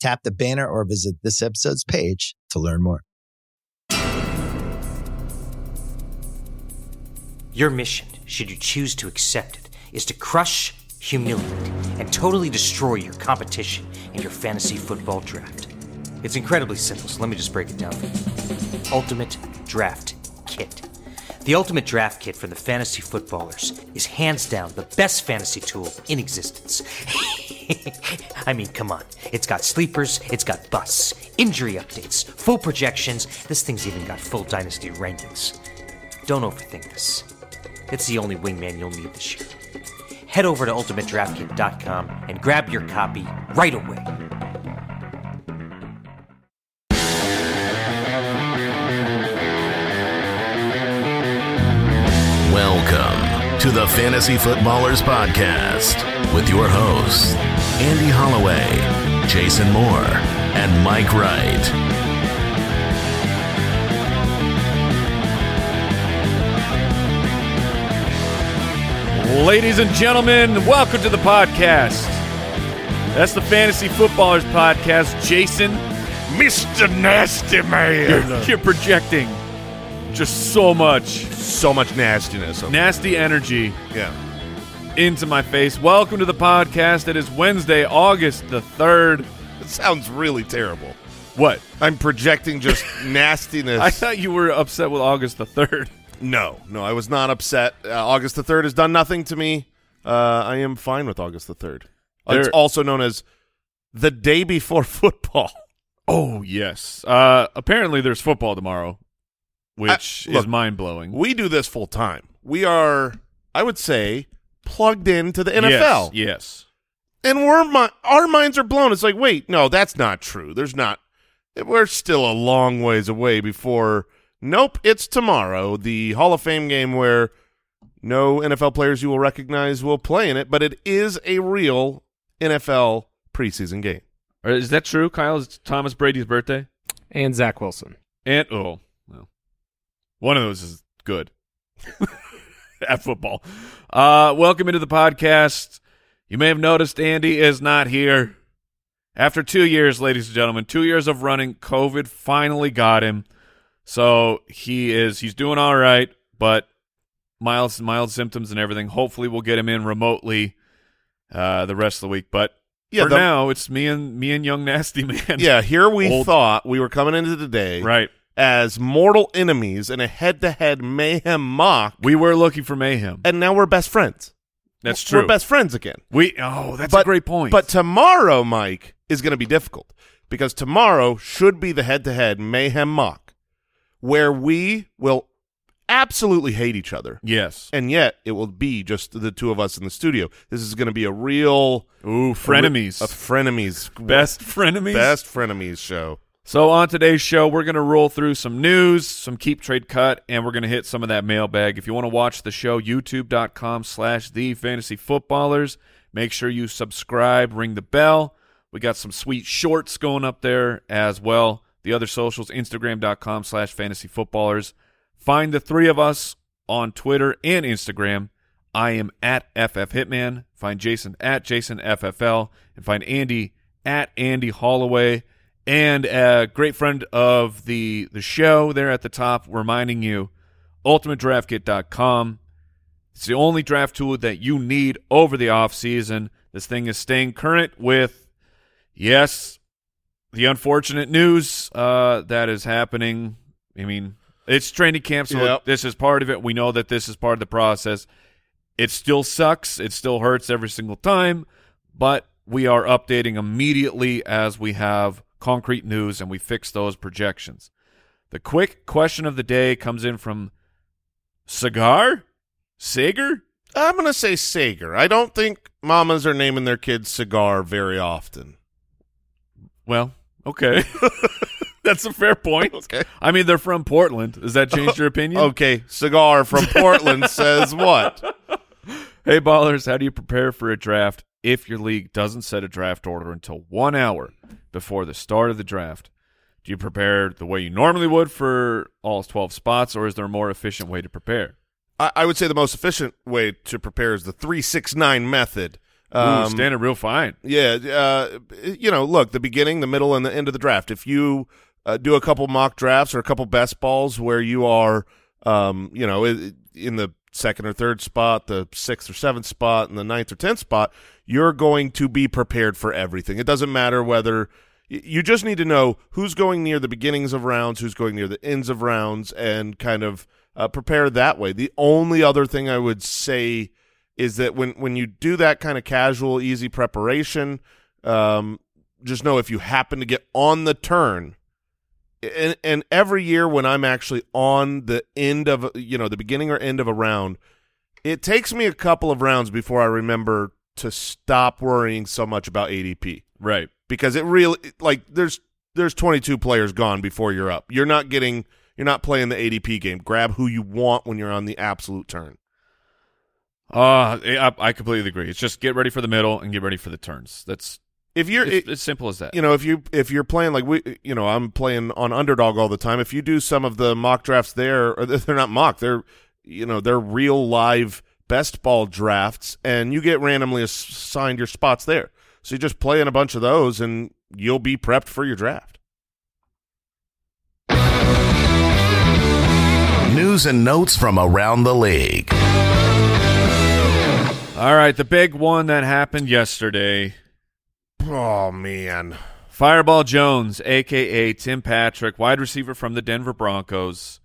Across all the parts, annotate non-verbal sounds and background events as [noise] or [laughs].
Tap the banner or visit this episode's page to learn more. Your mission, should you choose to accept it, is to crush, humiliate, and totally destroy your competition in your fantasy football draft. It's incredibly simple, so let me just break it down for you. Ultimate Draft Kit. The Ultimate Draft Kit for the fantasy footballers is hands down the best fantasy tool in existence. [laughs] I mean, come on. It's got sleepers, it's got busts, injury updates, full projections. This thing's even got full dynasty rankings. Don't overthink this. It's the only wingman you'll need this year. Head over to ultimatedraftkit.com and grab your copy right away. To the Fantasy Footballers Podcast with your hosts, Andy Holloway, Jason Moore, and Mike Wright. Ladies and gentlemen, welcome to the podcast. That's the Fantasy Footballers Podcast. Jason, Mr. Nasty Man. you're, you're projecting just so much so much nastiness. Nasty energy yeah. into my face. Welcome to the podcast. It is Wednesday, August the 3rd. It sounds really terrible. What? I'm projecting just [laughs] nastiness. I thought you were upset with August the 3rd. no, no, I was not upset. Uh, August the 3rd has done nothing to me. Uh, I am fine with August the 3rd. It's also known as the day before [laughs] football. Oh, yes. Uh, apparently, there's football tomorrow, which I- look, is mind blowing. We do this full time. We are, I would say, plugged into the NFL. Yes. yes. and we're mi- our minds are blown. It's like, wait, no, that's not true. There's not. We're still a long ways away before. Nope, it's tomorrow, the Hall of Fame game where no NFL players you will recognize will play in it, but it is a real NFL preseason game. Uh, is that true, Kyle? Is Thomas Brady's birthday? and Zach Wilson. And oh, well, one of those is good [laughs] at football. Uh, welcome into the podcast. You may have noticed Andy is not here. After two years, ladies and gentlemen, two years of running, COVID finally got him. So he is he's doing all right, but mild mild symptoms and everything. Hopefully, we'll get him in remotely uh, the rest of the week. But Yeah, for the- now, it's me and me and young nasty [laughs] man. Yeah, here we Old- thought we were coming into the day right. As mortal enemies in a head-to-head mayhem mock, We were looking for mayhem. and now we're best friends. That's true. We're best friends again. We oh, that's but, a great point. But tomorrow, Mike, is going to be difficult because tomorrow should be the head-to-head mayhem mock, where we will absolutely hate each other, yes, and yet it will be just the two of us in the studio. This is going to be a real ooh, frenemies, a frenemies, best frenemies, best frenemies show. So on today's show, we're going to roll through some news, some keep trade cut, and we're going to hit some of that mailbag. If you want to watch the show, youtube.com slash the fantasy footballers. Make sure you subscribe, ring the bell. We got some sweet shorts going up there as well. The other socials, instagram.com slash fantasy footballers. Find the three of us on Twitter and Instagram. I am at FF Hitman. Find Jason at Jason FFL. And find Andy at Andy Holloway. And a great friend of the the show there at the top, reminding you, ultimatedraftkit.com. It's the only draft tool that you need over the off season. This thing is staying current with, yes, the unfortunate news uh, that is happening. I mean, it's training camp, so Yep. this is part of it. We know that this is part of the process. It still sucks. It still hurts every single time, but we are updating immediately as we have concrete news and we fix those projections. The quick question of the day comes in from Cigar Sager. I'm going to say Sager. I don't think mamas are naming their kids cigar very often. Well, okay. [laughs] That's a fair point. Okay. I mean, they're from Portland. Does that change your opinion? [laughs] Okay, cigar from Portland says what? [laughs] Hey, ballers, how do you prepare for a draft if your league doesn't set a draft order until one hour before the start of the draft? Do you prepare the way you normally would for all 12 spots, or is there a more efficient way to prepare? I, I would say the most efficient way to prepare is the three six nine method. Ooh, Um, standing real fine. Yeah, uh, you know, look, the beginning, the middle, and the end of the draft. If you uh, do a couple mock drafts or a couple best balls where you are, um, you know, in the second or third spot, the sixth or seventh spot, and the ninth or tenth spot, you're going to be prepared for everything. It doesn't matter whether you just need to know who's going near the beginnings of rounds, who's going near the ends of rounds, and kind of uh, prepare that way. The only other thing I would say is that when when you do that kind of casual, easy preparation, um, just know if you happen to get on the turn, and, and every year when I'm actually on the end of you know the beginning or end of a round, it takes me a couple of rounds before I remember to stop worrying so much about ADP Right. because it really like there's there's 22 players gone before you're up. You're not getting you're not playing the ADP game. Grab who you want when you're on the absolute turn. Uh, I, I completely agree. It's just get ready for the middle and get ready for the turns. That's If you're it's, it's simple as that. you know if you if you're playing like we you know i'm playing on underdog all the time if you do some of the mock drafts there or [laughs] they're not mock they're you know they're real live best ball drafts and you get randomly assigned your spots there so you just play in a bunch of those and you'll be prepped for your draft News and notes from around the league. All right, the big one that happened yesterday. Oh man Fireball Jones, aka Tim Patrick, wide receiver from the Denver Broncos,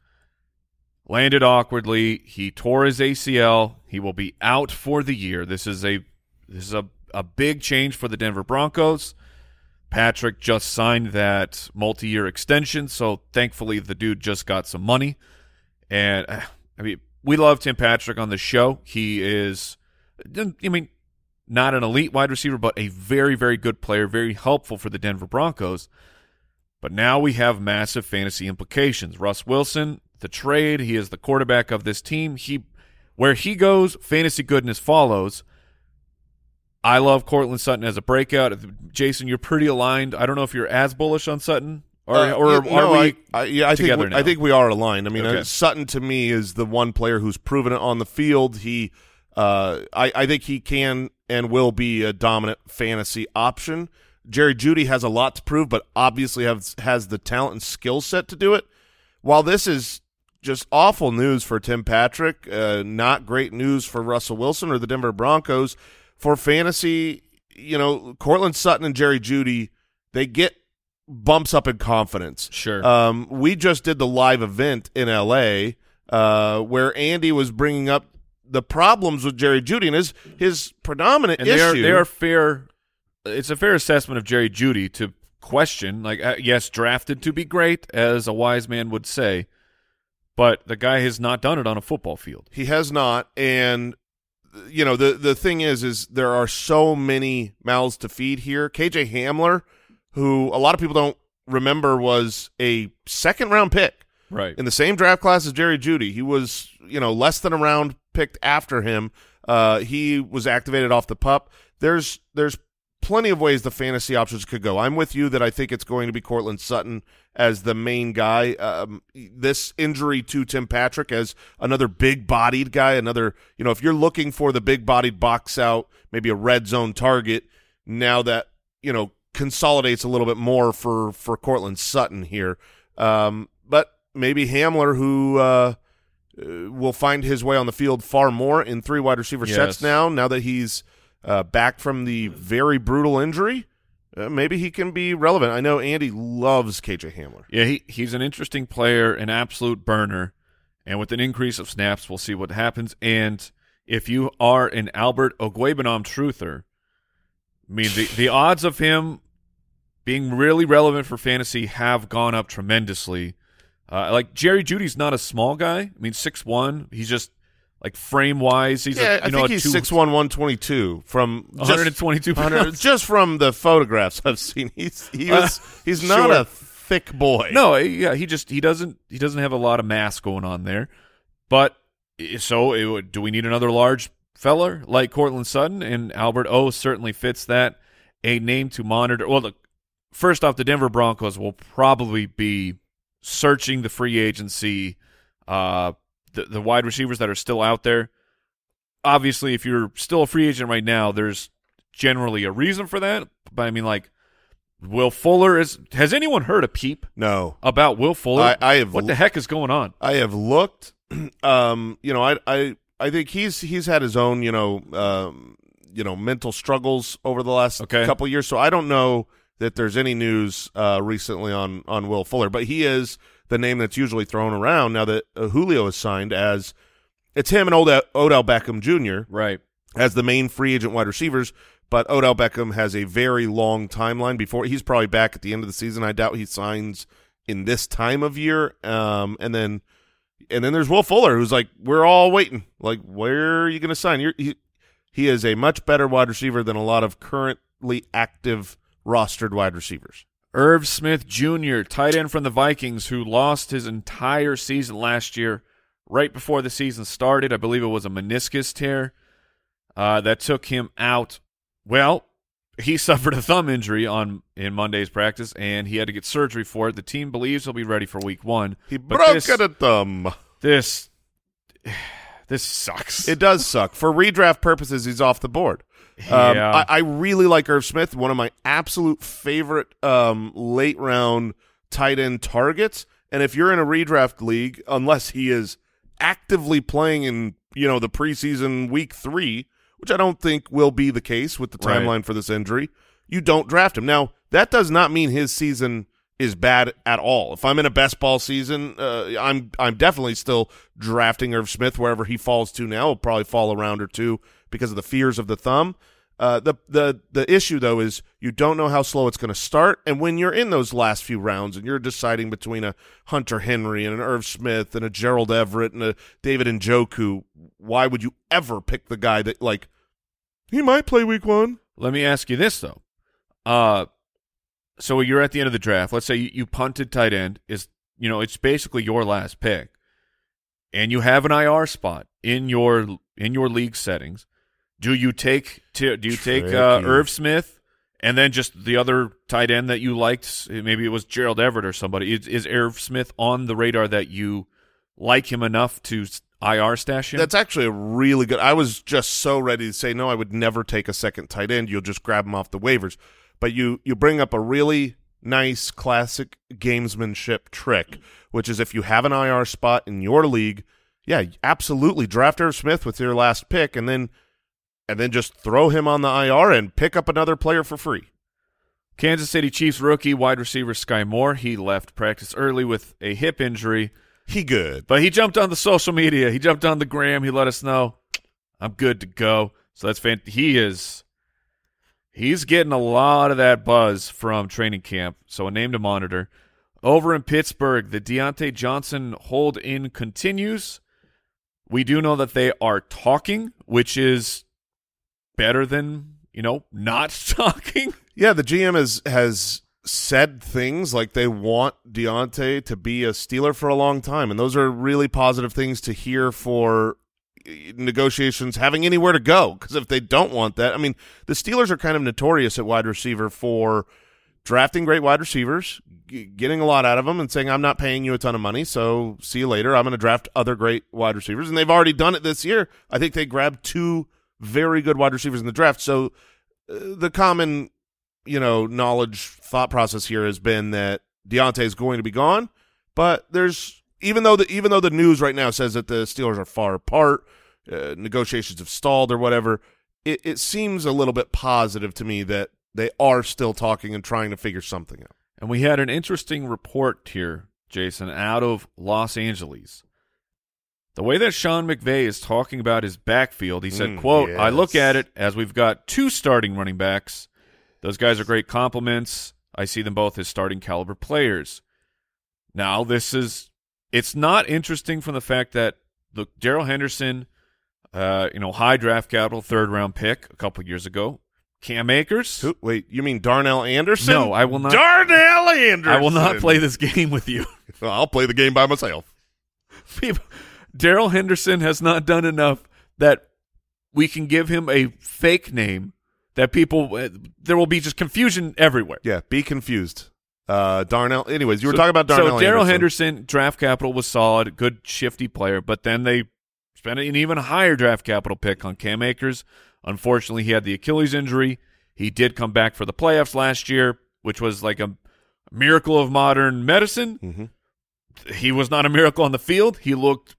landed awkwardly. He tore his ACL. He will be out for the year. This is a this is a, a big change for the Denver Broncos. Patrick just signed that multi-year extension, so thankfully the dude just got some money. And uh, I mean, we love Tim Patrick on the show. He is, I mean, not an elite wide receiver, but a very, very good player, very helpful for the Denver Broncos. But now we have massive fantasy implications. Russ Wilson, the trade, he is the quarterback of this team. He where he goes, fantasy goodness follows. I love Courtland Sutton as a breakout. Jason, you're pretty aligned. I don't know if you're as bullish on Sutton or, Uh, or yeah, are no, we I, I, yeah, I think we, now? I think we are aligned. I mean, Okay. uh, Sutton to me is the one player who's proven it on the field. He, uh, I, I think he can and will be a dominant fantasy option. Jerry Jeudy has a lot to prove, but obviously has has the talent and skill set to do it. While this is just awful news for Tim Patrick, uh, not great news for Russell Wilson or the Denver Broncos for fantasy. You know, Courtland Sutton and Jerry Jeudy, they get bumps up in confidence. Sure. Um, we just did the live event in L.A. Uh, where Andy was bringing up the problems with Jerry Jeudy and his his predominant and they are issue. they are fair. It's a fair assessment of Jerry Jeudy to question. Like, uh, yes, drafted to be great, as a wise man would say, but the guy has not done it on a football field. He has not, and you know the the thing is, is there are so many mouths to feed here. KJ Hamler, who a lot of people don't remember, was a second round pick Right. in the same draft class as Jerry Jeudy. He was, you know, less than a round picked after him. Uh, he was activated off the pup. There's there's plenty of ways the fantasy options could go. I'm with you that I think it's going to be Courtland Sutton as the main guy. Um, this injury to Tim Patrick as another big-bodied guy, another, you know, if you're looking for the big-bodied box out, maybe a red zone target, now that, you know, consolidates a little bit more for for Courtland Sutton here. Um, but maybe Hamler, who uh, uh, will find his way on the field far more in three wide receiver Yes. sets now. Now that he's uh, back from the very brutal injury, uh, maybe he can be relevant. I know Andy loves KJ Hamler. Yeah, he, he's an interesting player, an absolute burner. And with an increase of snaps, we'll see what happens. And if you are an Albert Okwuegbunam truther, I mean, the, the odds of him being really relevant for fantasy have gone up tremendously. Uh, like Jerry Jeudy's not a small guy. I mean, six one. He's just like frame wise. He's yeah, a, you I know think a he's two- six one one twenty two from just- 122 100 pounds. [laughs] just from the photographs I've seen. He's he was, [laughs] he's not sure. a thick boy. No, yeah, he just he doesn't he doesn't have a lot of mass going on there. But so it do we need another large feller like Courtland Sutton and Albert O certainly fits that a name to monitor. Well, look, first off, the Denver Broncos will probably be searching the free agency, uh, the the wide receivers that are still out there. Obviously, if you're still a free agent right now, there's generally a reason for that. But I mean, like Will Fuller is. Has anyone heard a peep no. about Will Fuller? I, I have what the heck is going on? I have looked. [clears throat] Um, you know, I I I think he's he's had his own you know um, you know mental struggles over the last Okay. couple of years. So I don't know that there's any news uh, recently on on Will Fuller, but he is the name that's usually thrown around now that uh, Julio is signed as it's him and Odell, Odell Beckham Jr. Right. as the main free agent wide receivers. But Odell Beckham has a very long timeline before he's probably back at the end of the season. I doubt he signs in this time of year. Um, and then, and then there's Will Fuller, who's like, we're all waiting. Like, where are you going to sign? You're, he, he is a much better wide receiver than a lot of currently active rostered wide receivers. Irv Smith Jr., tight end from the Vikings, who lost his entire season last year, right before the season started. I believe it was a meniscus tear uh, that took him out. Well, he [laughs] suffered a thumb injury on in Monday's practice, and he had to get surgery for it. The team believes he'll be ready for Week One. He broke this- at a thumb. This, [sighs] this sucks. It does suck. For redraft purposes, he's off the board. Um, Yeah. I, I really like Irv Smith, one of my absolute favorite um, late round tight end targets. And if you're in a redraft league, unless he is actively playing in you know the preseason week three, which I don't think will be the case with the Right. timeline for this injury, you don't draft him. Now that does not mean his season is bad at all. If I'm in a best ball season, uh, I'm I'm definitely still drafting Irv Smith wherever he falls to now. He'll probably fall a round or two because of the fears of the thumb. Uh, the the the issue though is you don't know how slow it's going to start, and when you're in those last few rounds and you're deciding between a Hunter Henry and an Irv Smith and a Gerald Everett and a David Njoku, why would you ever pick the guy that like he might play week one? Let me ask you this though. Uh so you're at the end of the draft. Let's say you, you punted tight end is you know, it's basically your last pick. And you have an IR spot in your in your league settings. Do you take to, do you take uh. Irv Smith and then just the other tight end that you liked, maybe it was Gerald Everett or somebody. Is, is Irv Smith on the radar that you like him enough to IR stash him? That's actually a really good. I was just so ready to say no. I would never take a second tight end. You'll just grab him off the waivers. But you you bring up a really nice classic gamesmanship trick, which is if you have an IR spot in your league, yeah, absolutely draft Irv Smith with your last pick, and then and then just throw him on the IR and pick up another player for free. Kansas City Chiefs rookie wide receiver Skyy Moore. He left practice early with a hip injury, He good. but he jumped on the social media. He jumped on the gram. He let us know I'm good to go. So that's fan. He is. He's getting a lot of that buzz from training camp. So a name to monitor. Over in Pittsburgh, the Diontae Johnson hold in continues. We do know that they are talking, which is better than you know not [laughs] talking. Yeah, the GM has has said things like they want Diontae to be a Steeler for a long time, and those are really positive things to hear for eh, negotiations having anywhere to go. Because if they don't want that, I mean, the Steelers are kind of notorious at wide receiver for drafting great wide receivers, g- getting a lot out of them, and saying, "I'm not paying you a ton of money, so see you later. I'm going to draft other great wide receivers." And they've already done it this year. I think they grabbed two very good wide receivers in the draft. So uh, the common, you know, knowledge thought process here has been that Diontae is going to be gone, but there's even though the even though the news right now says that the Steelers are far apart, uh, negotiations have stalled or whatever. It, it seems a little bit positive to me that they are still talking and trying to figure something out. And we had an interesting report here, Jason, out of Los Angeles. The way that Sean McVay is talking about his backfield, he said, Mm, quote, I look at it as we've got two starting running backs. Those guys are great compliments. I see them both as starting caliber players. Now, this is it's not interesting from the fact that look, Darrell Henderson, uh, you know, high draft capital, third round pick a couple years ago. Cam Akers. Who, wait, you mean Darnell Anderson? No, I will not- Darnell Anderson. I will not play this [laughs] game with you. I'll play the game by myself. people Darrell Henderson has not done enough that we can give him a fake name that people uh, there will be just confusion everywhere. Yeah, be confused. Uh, Darnell. Anyways, you were So- talking about Darnell. So Darrell. Henderson draft capital was solid, good shifty player, but then they spent an even higher draft capital pick on Cam Akers. Unfortunately, he had the Achilles injury. He did come back for the playoffs last year, which was like a miracle of modern medicine. Mhm. He was not a miracle on the field. He looked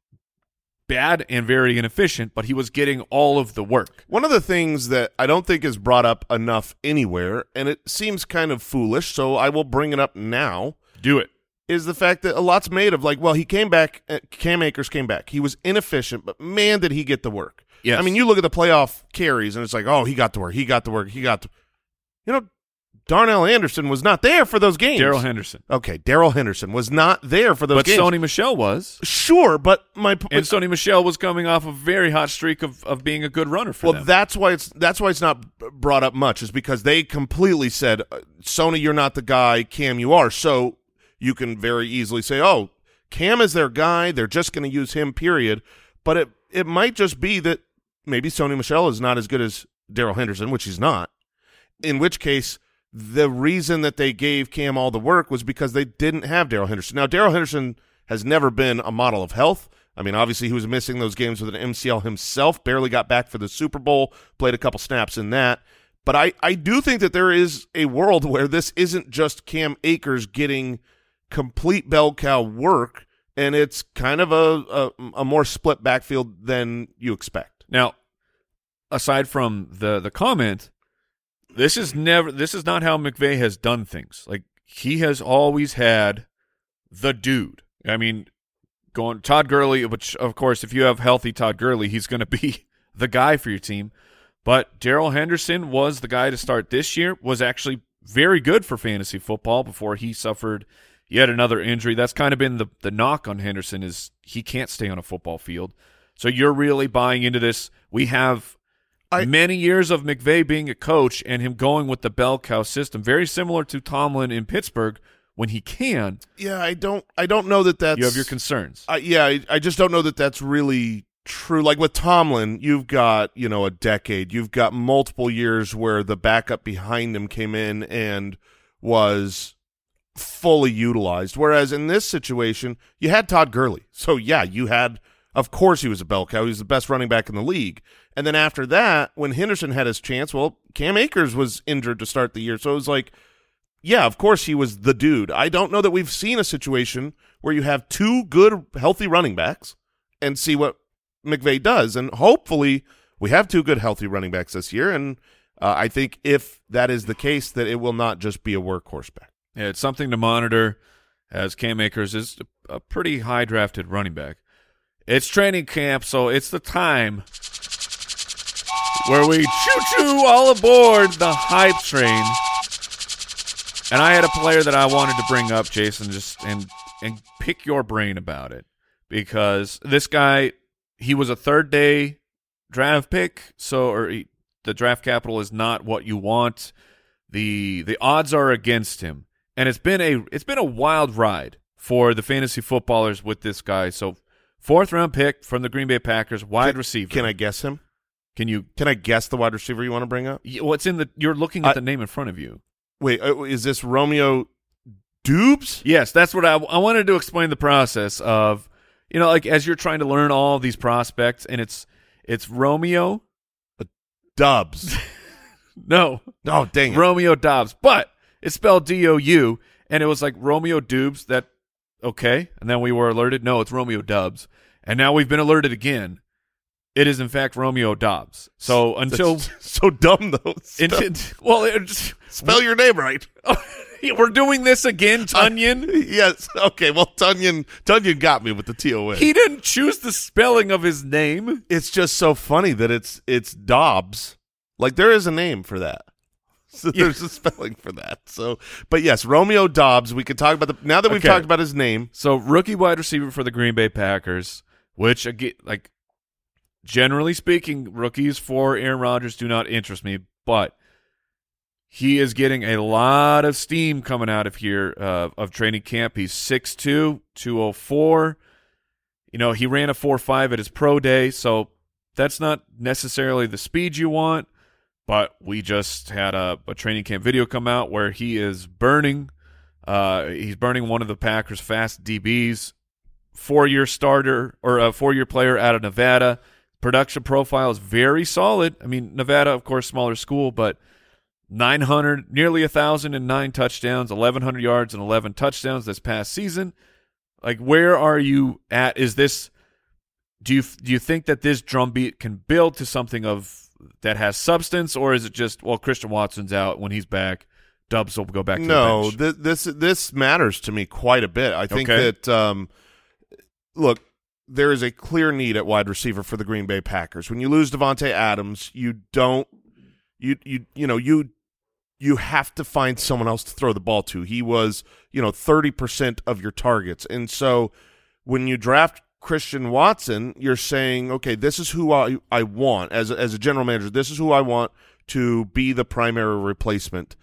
bad and very inefficient, but he was getting all of the work. One of the things that I don't think is brought up enough anywhere, and it seems kind of foolish, so I will bring it up now, Do it. is the fact that a lot's made of like, well, he came back, uh, Cam Akers came back. He was inefficient, but man, did he get the work. Yes. I mean, you look at the playoff carries, and it's like, oh, he got the work, he got the work, he got the. You know, Darnell Anderson was not there for those games. Darrell Henderson. Okay, Darrell Henderson was not there for those But games. But Sony Michel was. sure, but my And Sony Michel was coming off a very hot streak of, of being a good runner for well, them. that's why it's that's why it's not brought up much is because they completely said, uh, "Sony, you're not the guy. Cam, you are." So you can very easily say, "Oh, Cam is their guy. They're just going to use him." Period. But it it might just be that maybe Sony Michel is not as good as Darrell Henderson, which he's not. In which case, the reason that they gave Cam all the work was because they didn't have Darrell Henderson. Now, Darrell Henderson has never been a model of health. I mean, obviously, he was missing those games with an MCL himself, barely got back for the Super Bowl, played a couple snaps in that. But I, I do think that there is a world [laughs] where this isn't just Cam Akers getting complete bell cow work, and it's kind of a, a, a more split backfield than you expect. Now, aside from the the comment, this is never this is not how McVay has done things. Like he has always had the dude. I mean, going Todd Gurley, which of course, if you have healthy Todd Gurley, he's going to be [laughs] the guy for your team. But Darrell Henderson was the guy to start this year. Was actually very good for fantasy football before he suffered yet another injury. That's kind of been the the knock on Henderson is he can't stay on a football field. So you're really buying into this. We have I- many years of McVay being a coach and him going with the bell cow system, very similar to Tomlin in Pittsburgh when he can. Yeah, I don't I don't know that that's You have your concerns. Uh, yeah, I, I just don't know that that's really true. Like with Tomlin, you've got you know a decade, you've got multiple years where the backup behind him came in and was fully utilized. Whereas in this situation, you had Todd Gurley, so yeah, you had. Of course, he was a bell cow. He was the best running back in the league. And then after that, when Henderson had his chance, well, Cam Akers was injured to start the year, so it was like yeah, of course he was the dude. I don't know that we've seen a situation where you have two good, healthy running backs and see what McVay does. And hopefully we have two good, healthy running backs this year. And uh, I think if that is the case, that it will not just be a workhorse back. Yeah, it's something to monitor as Cam Akers is a pretty high drafted running back. It's training camp, so it's the time where we choo choo all aboard the hype train. And I had a player that I wanted to bring up, Jason, just and and pick your brain about it because this guy he was a third day draft pick, so or he, the draft capital is not what you want. the The odds are against him, and it's been a it's been a wild ride for the fantasy footballers with this guy. So fourth round pick from the Green Bay Packers, wide Can- receiver. Can I guess him? Can you? Can I guess the wide receiver you want to bring up? What's in the? You're looking at I- the name in front of you. Wait, uh, is this Romeo Dubes? Yes, that's what I, I wanted to explain the process of, you know, like as you're trying to learn all these prospects, and it's it's Romeo, Dubs. [laughs] no, oh, dang it. Romeo Dobbs, but it's spelled D O U, and it was like Romeo Dubes. That okay, and then we were alerted. No, it's Romeo Dubs, and now we've been alerted again. It is in fact Romeo Dobbs. So until That's [laughs] so dumb though. [laughs] Well, it, spell your name right. [laughs] we're doing this again, Tonyan. yes. Okay. Well, Tonyan Tonyan got me with the T O N. He didn't choose the spelling of his name. It's just so funny that it's it's Dobbs. Like there is a name for that. [laughs] So Yeah. there's a spelling for that. So, but yes, Romeo Dobbs. We could talk about the now that we've Okay. talked about his name. So rookie wide receiver for the Green Bay Packers, which again, like generally speaking, rookies for Aaron Rodgers do not interest me, but he is getting a lot of steam coming out of here uh, of training camp. He's 6'2", 204. You know, he ran a 4.5 at his pro day, so that's not necessarily the speed you want, but we just had a, a training camp video come out where he is burning uh, he's burning one of the Packers' fast DBs, four-year starter or a four-year player out of Nevada. Production profile is very solid. I mean, Nevada, of course, smaller school, but 900, nearly a thousand and nine touchdowns, 1,100 yards and 11 touchdowns this past season. Like, where are you at? Is this? Do you do you think that this drumbeat can build to something of that has substance, or is it just well, Christian Watson's out when he's back? Dubs will go back to the No, th- this this matters to me quite a bit. I think Okay. that um, look, there is a clear need at wide receiver for the Green Bay Packers. When you lose Davante Adams, you don't you you you know you you have to find someone else to throw the ball to. He was you know thirty percent of your targets, and so when you draft Christian Watson, you're saying, okay, this is who I I want as a, as a general manager. This is who I want to be the primary replacement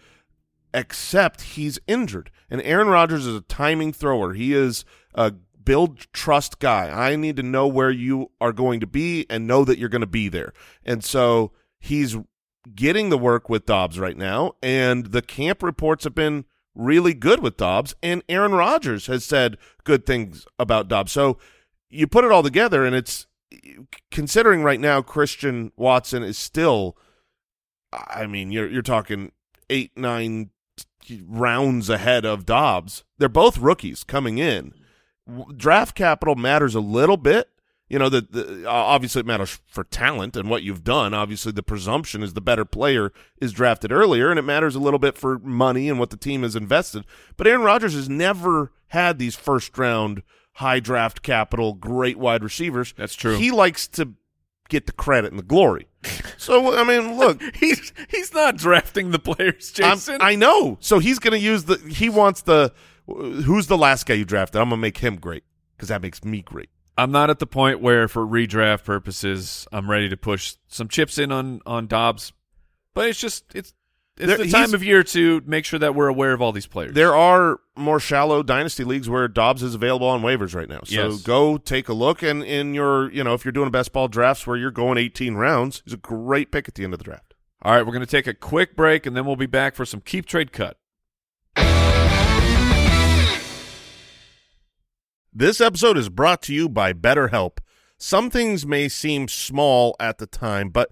except he's injured. And Aaron Rodgers is a timing thrower. He is a build trust guy. I need to know where you are going to be and know that you're going to be there. And so he's getting the work with Dobbs right now. And the camp reports have been really good with Dobbs. And Aaron Rodgers has said good things about Dobbs. So you put it all together, and it's considering right now Christian Watson is still. I mean, you're you're talking eight, nine rounds ahead of Dobbs. They're both rookies coming in. Draft capital matters a little bit. You know, the, the obviously it matters for talent and what you've done. Obviously, the presumption is the better player is drafted earlier, and it matters a little bit for money and what the team has invested. But Aaron Rodgers has never had these first round high draft capital, great wide receivers. That's true. He likes to get the credit and the glory. [laughs] So I mean, look, [laughs] he's he's not drafting the players, I'm- Jason. I know. So he's going to use the. He wants the. Who's the last guy you drafted? I'm going to make him great because that makes me great. I'm not at the point where, for redraft purposes, I'm ready to push some chips in on on Dobbs. But it's just it's it's There- the time of year to make sure that we're aware of all these players. There are more shallow dynasty leagues where Dobbs is available on waivers right now. So Yes. go take a look. And in your, you know, if you're doing a best ball drafts where you're going 18 rounds, he's a great pick at the end of the draft. All right, we're going to take a quick break and then we'll be back for some keep trade cut. This episode is brought to you by BetterHelp. Some things may seem small at the time, but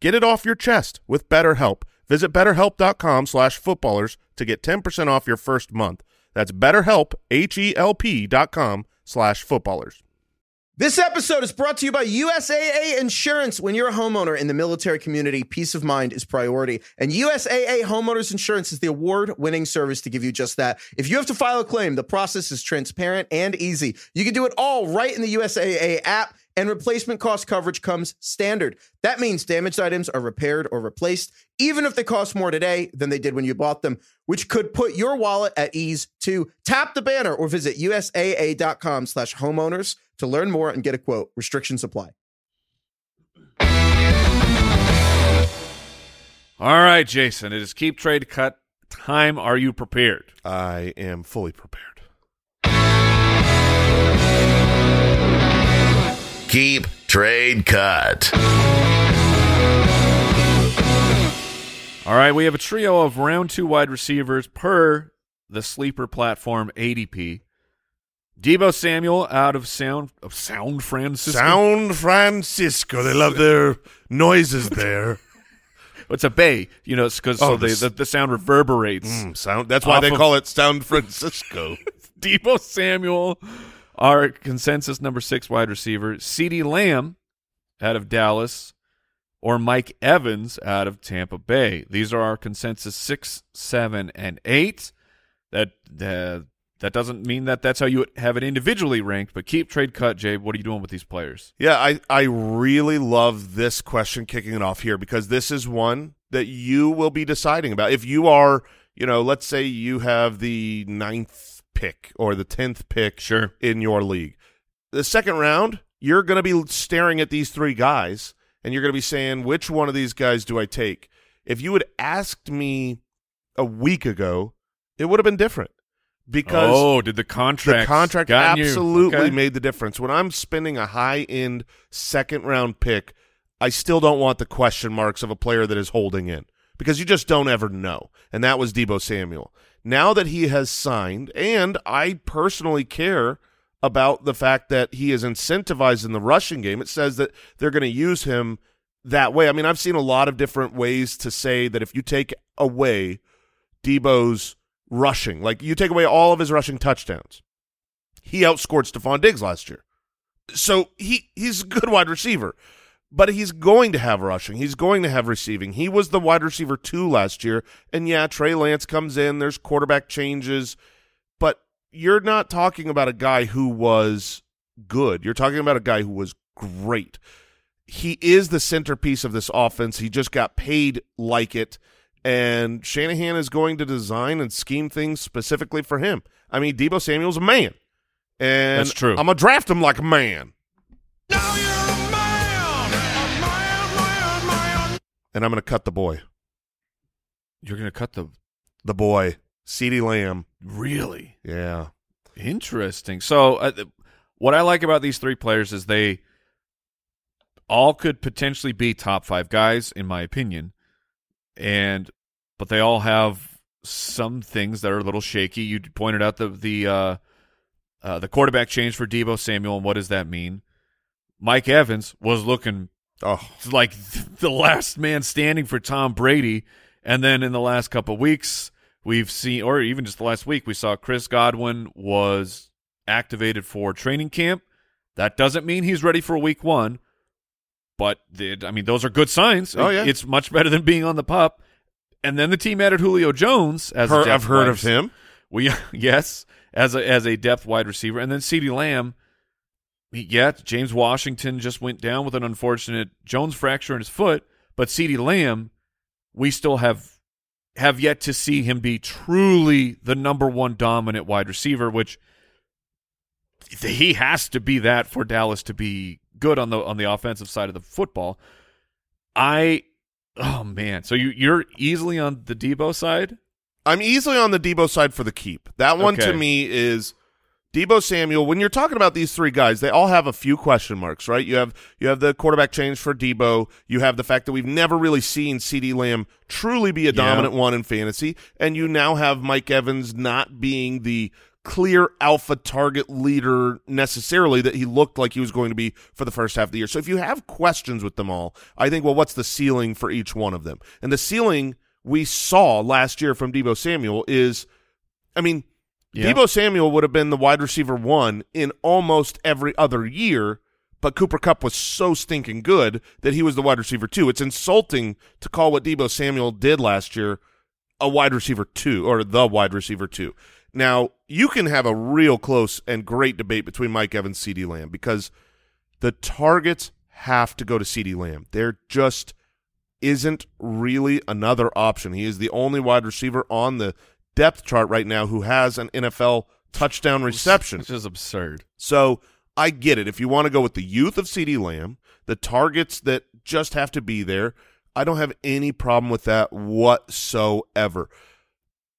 Get it off your chest with BetterHelp. Visit betterhelp.com slash footballers to get 10% off your first month. That's betterhelp, H-E-L-P dot com slash footballers. This episode is brought to you by USAA Insurance. When you're a homeowner in the military community, peace of mind is priority. And USAA Homeowners Insurance is the award winning service to give you just that. If you have to file a claim, the process is transparent and easy. You can do it all right in the USAA app. And replacement cost coverage comes standard. That means damaged items are repaired or replaced, even if they cost more today than they did when you bought them, which could put your wallet at ease To Tap the banner or visit usaa.com slash homeowners to learn more and get a quote. Restrictions apply. All right, Jason. It is keep trade cut time. Are you prepared? I am fully prepared. Keep trade cut. All right, we have a trio of round two wide receivers per the sleeper platform ADP. Deebo Samuel out of Sound of Sound Francisco. Sound Francisco. They love their noises there. [laughs] It's a bay, you know, because Oh, so they, this- the, the sound reverberates. Mm, sound. That's why they of- call it Sound Francisco. [laughs] Deebo Samuel, our consensus number six wide receiver. CeeDee Lamb out of Dallas, or Mike Evans out of Tampa Bay. These are our consensus six, seven, and eight. That uh, that doesn't mean that that's how you have it individually ranked, but keep trade cut, Jay. What are you doing with these players? Yeah, I, I really love this question kicking it off here because this is one that you will be deciding about. If you are, you know, let's say you have the ninth pick or the tenth pick Sure. in your league. The second round, you're going to be staring at these three guys and you're going to be saying, which one of these guys do I take? If you had asked me a week ago, it would have been different because oh, did the contract the contract absolutely Okay. made the difference. When I'm spending a high end second round pick, I still don't want the question marks of a player that is holding in because you just don't ever know. And that was Deebo Samuel. Now that he has signed, and I personally care about the fact that he is incentivized in the rushing game, it says that they're going to use him that way. I mean, I've seen a lot of different ways to say that if you take away Deebo's rushing, like you take away all of his rushing touchdowns, he outscored Stefon Diggs last year. So he he's a good wide receiver, but he's going to have rushing. He's going to have receiving. He was the wide receiver two last year, and yeah, Trey Lance comes in. There's quarterback changes, but you're not talking about a guy who was good. You're talking about a guy who was great. He is the centerpiece of this offense. He just got paid like it, and Shanahan is going to design and scheme things specifically for him. I mean, Deebo Samuel's a man, and That's true. I'm gonna draft him like a man. And I'm gonna cut the boy, You're going to cut the the boy, CeeDee Lamb. really Yeah, Interesting. So, uh, what I like about these three players is they all could potentially be top five guys, in my opinion, and but they all have some things that are a little shaky. You pointed out the the uh, uh, the quarterback change for Deebo Samuel, and what does that mean? Mike Evans was looking oh, like the last man standing for Tom Brady. And then in the last couple of weeks, we've seen, or even just the last week, we saw Chris Godwin was activated for training camp. That doesn't mean he's ready for week one, but the, I mean, those are good signs. Oh, yeah. It's much better than being on the pup. And then the team added Julio Jones as a depth I've heard of him. we [laughs] yes, as a as a depth wide receiver, and then CeeDee Lamb. Yeah, James Washington just went down with an unfortunate Jones fracture in his foot, but CeeDee Lamb, we still have have yet to see him be truly the number one dominant wide receiver, which he has to be that for Dallas to be good on the on the offensive side of the football. I oh man, so you you're easily on the Deebo side. I'm easily on the Deebo side for the keep. That one to me is Deebo Samuel. When you're talking about these three guys, they all have a few question marks, right? You have you have the quarterback change for Deebo. You have the fact that we've never really seen CeeDee Lamb truly be a dominant one in fantasy, and you now have Mike Evans not being the clear alpha target leader necessarily that he looked like he was going to be for the first half of the year. So if you have questions with them all, I think, well, what's the ceiling for each one of them? And the ceiling we saw last year from Deebo Samuel is, I mean, Yeah. Deebo Samuel would have been the wide receiver one in almost every other year, but Cooper Kupp was so stinking good that he was the wide receiver two. It's insulting to call what Deebo Samuel did last year a wide receiver two or the wide receiver two. Now, you can have a real close and great debate between Mike Evans and CeeDee Lamb because the targets have to go to CeeDee Lamb. There just isn't really another option. He is the only wide receiver on the depth chart right now who has an NFL touchdown reception. Which is absurd. So I get it. If you want to go with the youth of CeeDee Lamb, the targets that just have to be there, I don't have any problem with that whatsoever.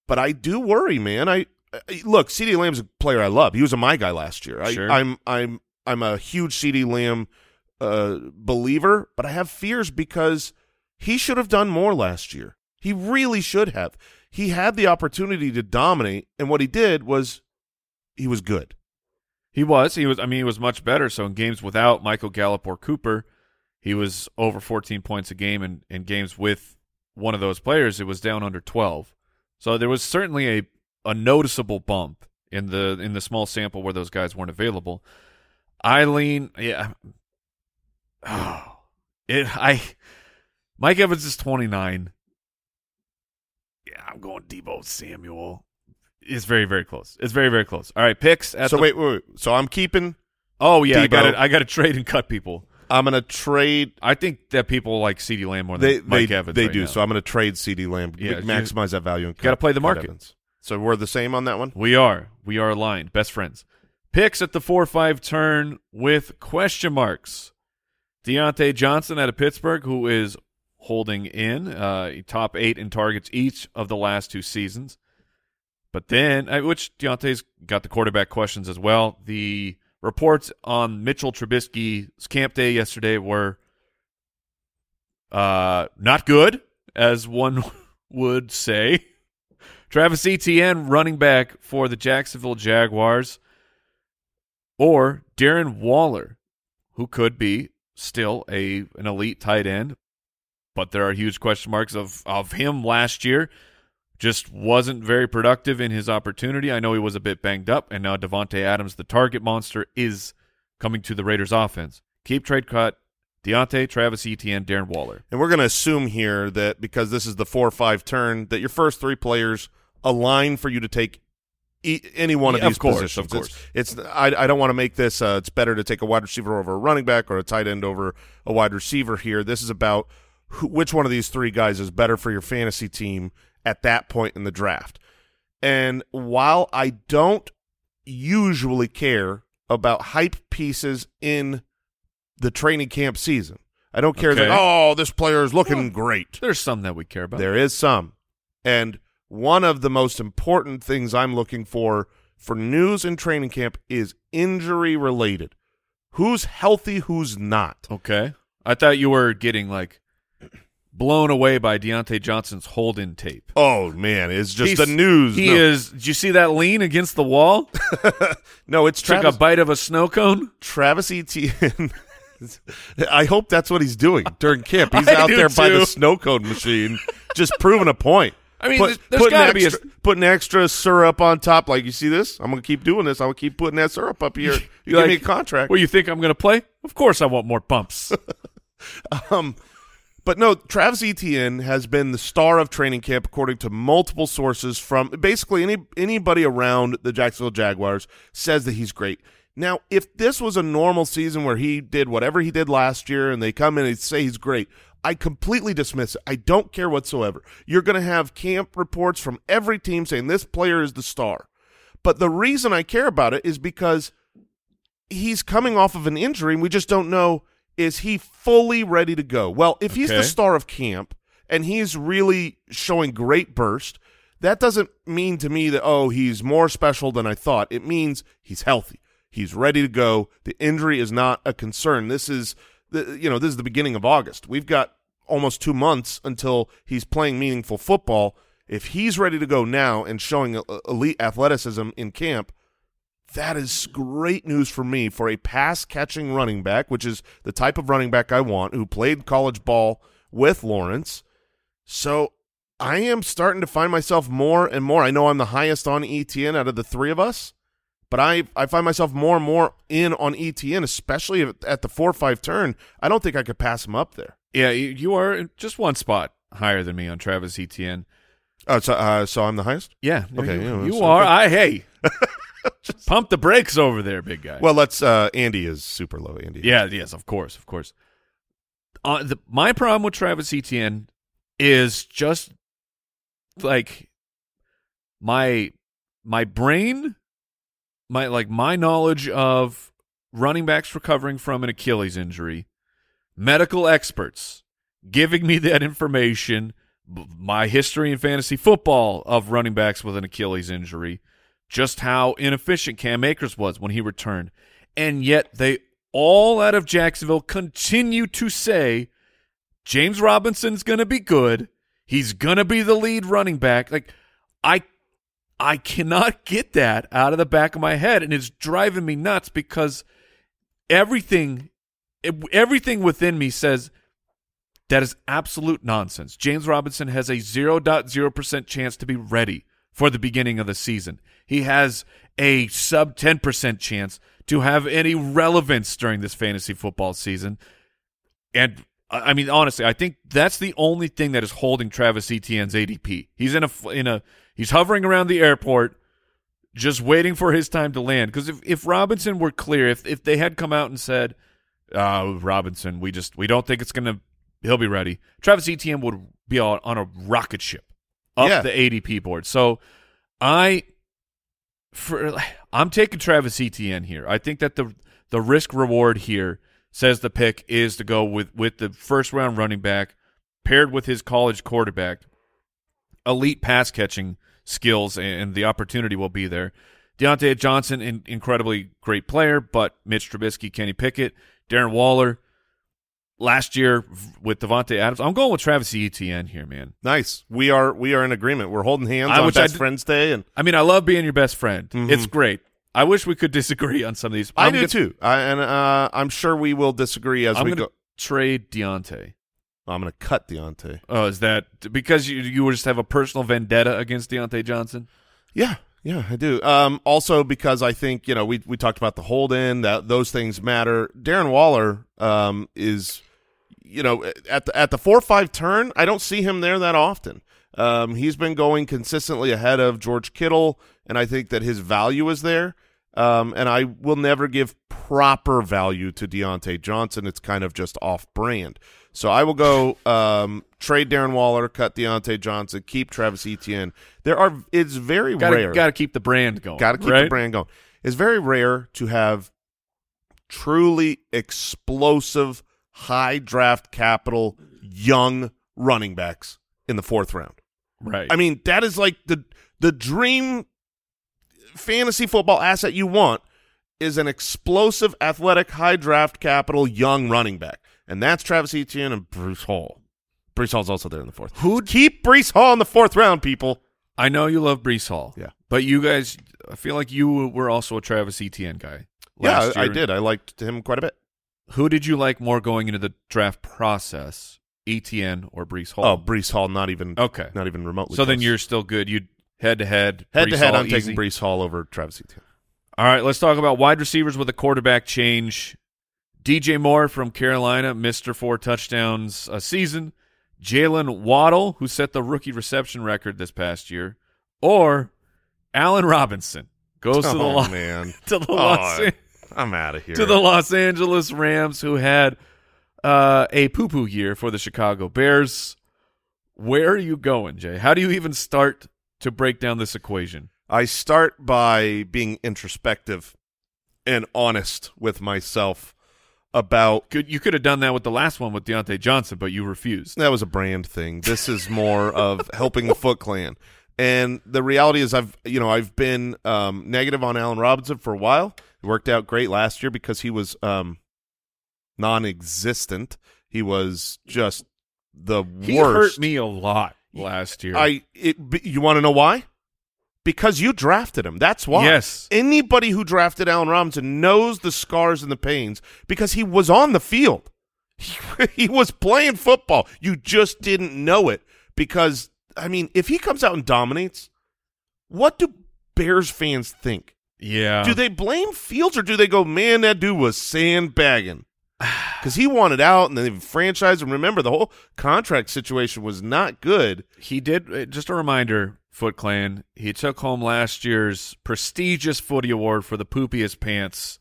But I do worry, man. I, I look, CeeDee Lamb's a player I love. He was a my guy last year. I, Sure. I'm I'm I'm a huge CeeDee Lamb uh, believer, but I have fears because he should have done more last year. He really should have. He had the opportunity to dominate, and what he did was he was good. He was. He was. I mean, he was much better. So in games without Michael Gallup or Cooper, he was over 14 points a game, and in games with one of those players, it was down under 12. So there was certainly a a noticeable bump in the in the small sample where those guys weren't available. Eileen, yeah. Oh, [sighs] it. I. Mike Evans is 29. I'm going Deebo Samuel. It's very very close. It's very very close. All right, picks. At so the- wait, wait, wait. So I'm keeping. Oh yeah, I got Deebo. it. I got to trade and cut people. I'm going to trade. I think that people like CeeDee Lamb more than They Mike they, Evans. they right do. now. So I'm going to trade CeeDee Lamb. Yeah, maximize that value. And gotta play the market. So we're the same on that one. we are we are aligned, best friends. Picks at the four five turn with question marks. Diontae Johnson out of Pittsburgh, who is holding in uh, top eight in targets each of the last two seasons. But then, uh, which Diontae's got the quarterback questions as well. The reports on Mitchell Trubisky's camp day yesterday were uh, not good, as one [laughs] would say. Travis Etienne, running back for the Jacksonville Jaguars, or Darren Waller, who could be still a an elite tight end, but there are huge question marks of of him last year. Just wasn't very productive in his opportunity. I know he was a bit banged up, and now Davante Adams, the target monster, is coming to the Raiders' offense. Keep trade cut. Diontae, Travis Etienne, Darren Waller. And we're going to assume here that because this is the four or five turn, that your first three players align for you to take e- any one of Yeah, of these course, positions. of course. It's, it's I, I don't want to make this. Uh, it's better to take a wide receiver over a running back or a tight end over a wide receiver here. This is about who, which one of these three guys is better for your fantasy team at that point in the draft. And while I don't usually care about hype pieces in the training camp season, I don't care that oh this player is looking great. There's some that we care about. There is some. And one of the most important things I'm looking for for news in training camp is injury related. Who's healthy, who's not. Okay. I thought you were getting like blown away by Diontae Johnson's hold in tape. Oh man, it's just He's- the news. He no, is. Did you see that lean against the wall? [laughs] no, it's Took a bite of a snow cone. Travis Etienne. [laughs] I hope that's what he's doing during camp. He's [laughs] out there by the snow cone machine, just proving a point. I mean, Put- there's- putting gotta be a- extra, putting extra syrup on top. Like you see this, I'm gonna keep doing this. I'm gonna keep putting that syrup up here. You give like- me a contract. Well, you think I'm going to play? Of course, I want more bumps. Um, but no, Travis Etienne has been the star of training camp according to multiple sources from basically any anybody around the Jacksonville Jaguars says that he's great. Now, if this was a normal season where he did whatever he did last year and they come in and say he's great, I completely dismiss it. I don't care whatsoever. You're going to have camp reports from every team saying this player is the star. But the reason I care about it is because he's coming off of an injury and we just don't know is he fully ready to go? Well if he's the star of camp and he's really showing great burst that doesn't mean to me that oh he's more special than i thought. It means he's healthy. He's ready to go. The injury is not a concern. This is the you know this is the beginning of august. We've got almost two months until he's playing meaningful football. If he's ready to go now and showing elite athleticism in camp that is great news for me for a pass catching running back, which is the type of running back I want, who played college ball with Lawrence. So I am starting to find myself more and more. I know I'm the highest on Etienne out of the three of us, but I I find myself more and more in on Etienne, especially at- the four or five turn. I don't think I could pass him up there. yeah, you, you are just one spot higher than me on Travis Etienne. Oh, so uh, so I'm the highest. Yeah. Okay, You, yeah, you are. I hey. [laughs] [laughs] Pump the brakes over there, big guy. well, let's. Uh, Andy is super low. Andy. Yeah, yes, of course, of course. Uh, the, my problem with Travis Etienne is just like my my brain, my like my knowledge of running backs recovering from an Achilles injury, medical experts giving me that information, my history in fantasy football of running backs with an Achilles injury, just how inefficient Cam Akers was when he returned. And yet they all out of Jacksonville continue to say James Robinson's going to be good. He's going to be the lead running back. Like I I cannot get that out of the back of my head and it's driving me nuts because everything everything within me says that is absolute nonsense. James Robinson has a 0.0% chance to be ready for the beginning of the season. He has a sub 10% chance to have any relevance during this fantasy football season. And I mean, honestly, I think that's the only thing that is holding Travis Etienne's ADP. He's in a in a he's hovering around the airport, just waiting for his time to land. Because if if Robinson were clear, if if they had come out and said, uh, Robinson, we just we don't think it's gonna he'll be ready. Travis Etienne would be on, on a rocket ship up Yeah. the ADP board. So I for I'm taking Travis Etienne here. I think that the the risk reward here says the pick is to go with with the first round running back paired with his college quarterback, elite pass catching skills, and the opportunity will be there. Diontae Johnson, in, incredibly great player, but Mitch Trubisky, Kenny Pickett, Darren Waller. Last year with Davante Adams, I'm going with Travis Etienne here, man. Nice. We are we are in agreement. We're holding hands I on wish I Best did- Friends Day, and I mean, I love being your best friend. Mhm. It's great. I wish we could [laughs] disagree on some of these. I I'm do gonna- too. I, and uh, I'm sure we will disagree as I'm we go. trade Diontae. I'm going to cut Diontae. Oh, is that because you you just have a personal vendetta against Diontae Johnson? Yeah, yeah, I do. Um, also because I think you know we we talked about the hold in that those things matter. Darren Waller um, is you know at the at the four five turn. I don't see him there that often. Um, he's been going consistently ahead of George Kittle, and I think that his value is there. Um, and I will never give proper value to Diontae Johnson. It's kind of just off brand. So I will go um, trade Darren Waller, cut Diontae Johnson, keep Travis Etienne. There are it's very Got rare. got to keep the brand going. Got to keep right? the brand going. It's very rare to have truly explosive, high draft capital, young running backs in the fourth round. Right. I mean, that is like the the dream fantasy football asset you want is an explosive, athletic, high draft capital, young running back, and that's Travis Etienne and Breece Hall. Breece Hall's also there in the fourth. Who Keep Breece Hall in the fourth round, people. I know you love Breece Hall. Yeah. But you guys, I feel like you were also a Travis Etienne guy. Yeah, I did. I liked him quite a bit. Who did you like more going into the draft process, Etienne or Breece Hall? Oh, Breece Hall, not even okay. not even remotely. So then you're still good. You head to head, head to head. I'm easy. taking Breece Hall over Travis Etienne. All right, let's talk about wide receivers with a quarterback change. DJ Moore from Carolina, Mister four touchdowns a season. Jaylen Waddle, who set the rookie reception record this past year, or Allen Robinson goes to the oh man, [laughs] to the Oh, Los I'm out of here. to the Los Angeles Rams, who had uh, a poo poo year for the Chicago Bears. Where are you going, Jay? How do you even start to break down this equation? I start by being introspective and honest with myself about Could you could have done that with the last one with Diontae Johnson, but you refused. that was a brand thing. This is more of helping the Foot Clan. And the reality is, I've you know I've been um, negative on Allen Robinson for a while. It worked out great last year because he was um, non-existent. He was just the He worst. hurt me a lot last year. I it, you want to know why? Because you drafted him. That's why. Yes. Anybody who drafted Allen Robinson knows the scars and the pains because he was on the field. He, [laughs] he was playing football. You just didn't know it because I mean, if he comes out and dominates, what do Bears fans think? Yeah. Do they blame Fields or do they go, "Man, that dude was sandbagging"? [sighs] because he wanted out, and then the franchise. And remember, the whole contract situation was not good. He did. uh, Just a reminder, Foot Clan. He took home last year's prestigious footy award for the poopiest pants